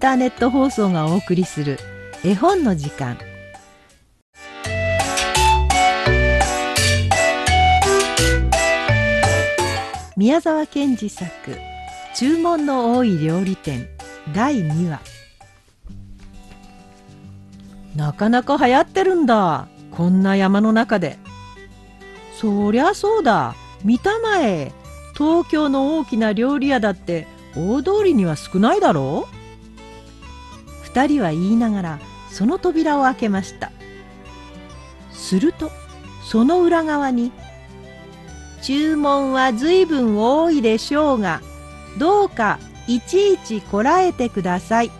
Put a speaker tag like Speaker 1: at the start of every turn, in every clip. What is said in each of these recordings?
Speaker 1: ターネット放送がお送りする絵本の時間。宮沢賢治作「注文の多い料理店」第2話。なかなか流行ってるんだこんな山の中で。そりゃそうだ見たまえ東京の大きな料理屋だって大通りには少ないだろう。二人は言いながらその扉を開けました。するとその裏側に「注文はずいぶん多いでしょうがどうかいちいちこらえてください」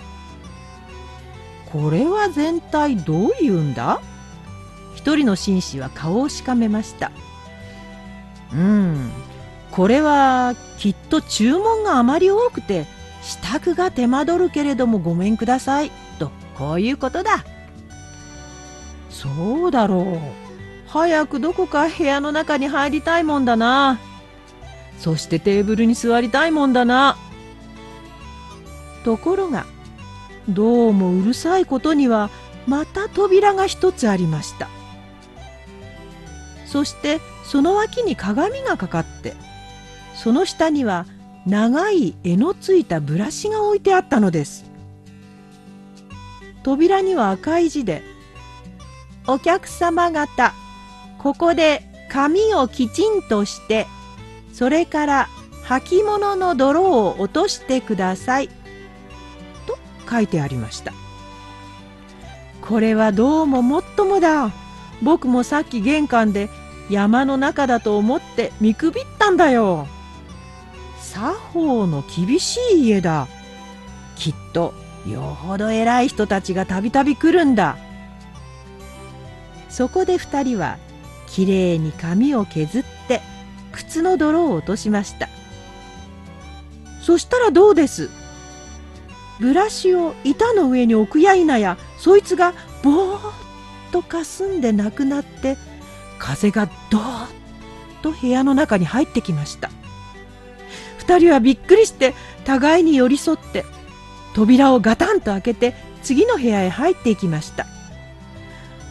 Speaker 1: これは全体どういうんだ？一人の紳士は顔をしかめました。うんこれはきっと注文があまり多くて支度が手間取るけれどもごめんください。とこういうことだ。そうだろう。早くどこか部屋の中に入りたいもんだな。そしてテーブルに座りたいもんだな。ところがどうもうるさいことにはまた扉が一つありました。そしてその脇に鏡がかかってその下には長い柄のついたブラシが置いてあったのです。扉には赤い字で「お客様方ここで紙をきちんとしてそれから履物の泥を落としてください」と書いてありました。これはどうももっともだ。僕もさっき玄関で山の中だと思って見くびったんだよ。作法の厳しい家だ。きっとよほど偉い人たちがたびたび来るんだ。そこで二人はきれいに髪を削って靴の泥を落としました。そしたらどうです？ブラシを板の上に置くや否やそいつがぼーっとかすんでなくなって風がドーッと部屋の中に入ってきました二人はびっくりして互いに寄り添って扉をガタンと開けて次の部屋へ入っていきました。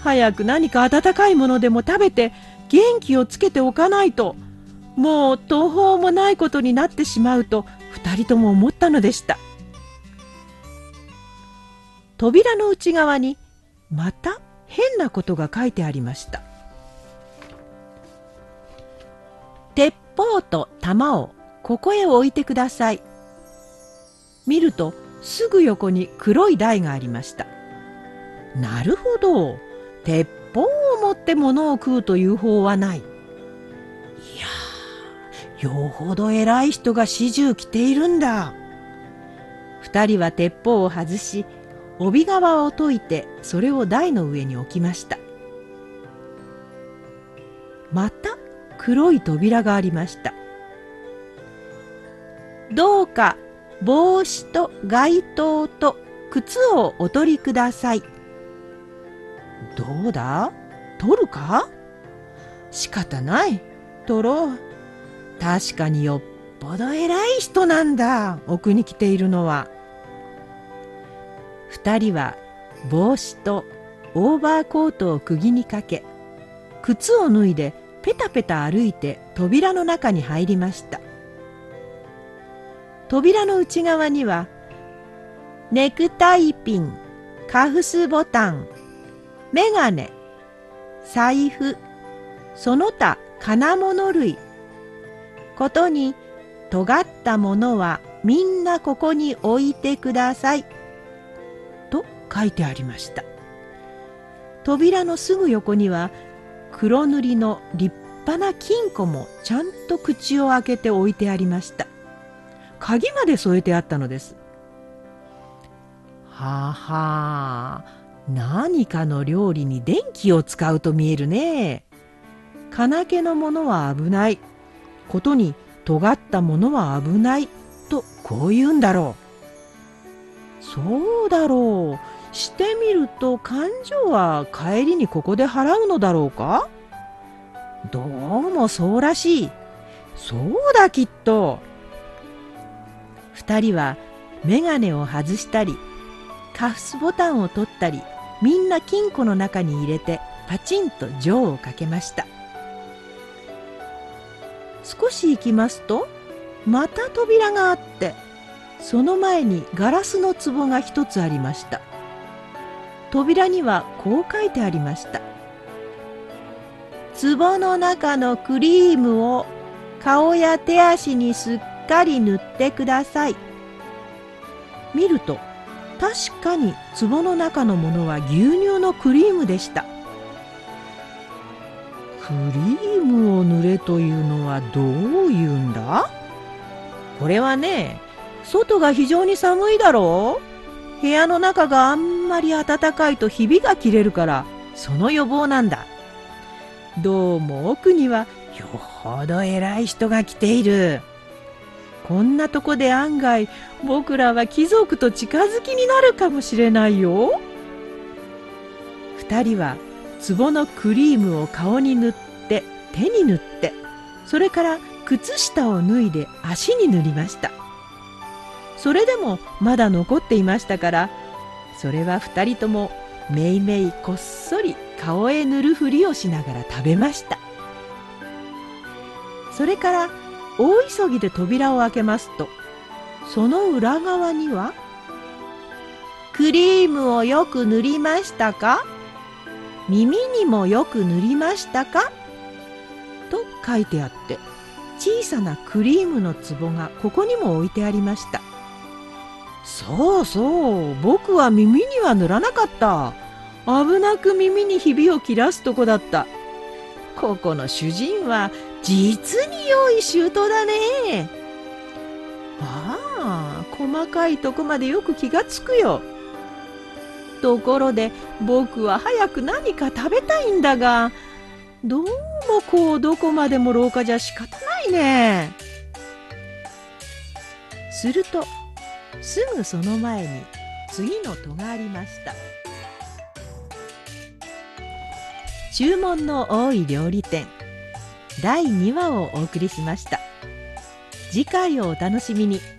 Speaker 1: 早く何か温かいものでも食べて元気をつけておかないともう途方もないことになってしまうと二人とも思ったのでした。扉の内側にまた変なことが書いてありました。鉄砲と弾をここへ置いてください。見るとすぐ横に黒い台がありました。なるほど。鉄砲を持って物を食うという方はない。いやよほど偉い人が始終来ているんだ。二人は鉄砲を外し、帯側を解いてそれを台の上に置きました。また黒い扉がありましたどうか帽子と街灯と靴をお取りください。どうだ？取るか？仕方ない。取ろう。確かによっぽど偉い人なんだ。奥に来ているのは。二人は帽子とオーバーコートを釘にかけ靴を脱いでペタペタ歩いて扉の中に入りました。扉の内側にはネクタイピンカフスボタンメガネ財布その他金物類ことに尖ったものはみんなここに置いてくださいと書いてありました。扉のすぐ横には黒塗りの立派な金庫もちゃんと口を開けて置いてありました。鍵まで添えてあったのです。はは。あ何かの料理に電気を使うと見えるね。金気のものは危ない。ことに尖ったものは危ない。とこう言うんだろう。そうだろう。してみると勘定は帰りにここで払うのだろうか？どうもそうらしい。そうだきっと。二人は眼鏡を外したりカフスボタンを取ったりみんな金庫の中に入れてパチンと錠をかけました。少し行きますとまた扉があってその前にガラスの壺が一つありました。扉にはこう書いてありました。壺の中のクリームを顔や手足にすっかり塗ってください。見ると確かに壺の中のものは牛乳のクリームでした。クリームを塗れというのはどういうんだ？これはね外が非常に寒いだろう？部屋の中があんまり暖かいとひびが切れるからその予防なんだ。どうも奥にはよほど偉い人が来ている。こんなとこで案外僕らは貴族と近づきになるかもしれないよ。二人は壺のクリームを顔に塗って手に塗ってそれから靴下を脱いで足に塗りました。それでもまだ残っていましたからそれは二人ともめいめいこっそり顔へ塗るふりをしながら食べました。それから大急ぎで扉を開けますとその裏側には「クリームをよく塗りましたか？耳にもよく塗りましたか?」と書いてあって小さなクリームの壺がここにも置いてありました。そうそう僕は耳には塗らなかった。危なく耳にひびを切らすとこだった。ここの主人は実に良い舅だね。ああ細かいとこまでよく気がつくよ。ところで僕は早く何か食べたいんだがどうもこうどこまでも廊下じゃ仕方ないね。するとすぐその前に次の戸がありました。注文の多い料理店。第2話をお送りしました次回をお楽しみに。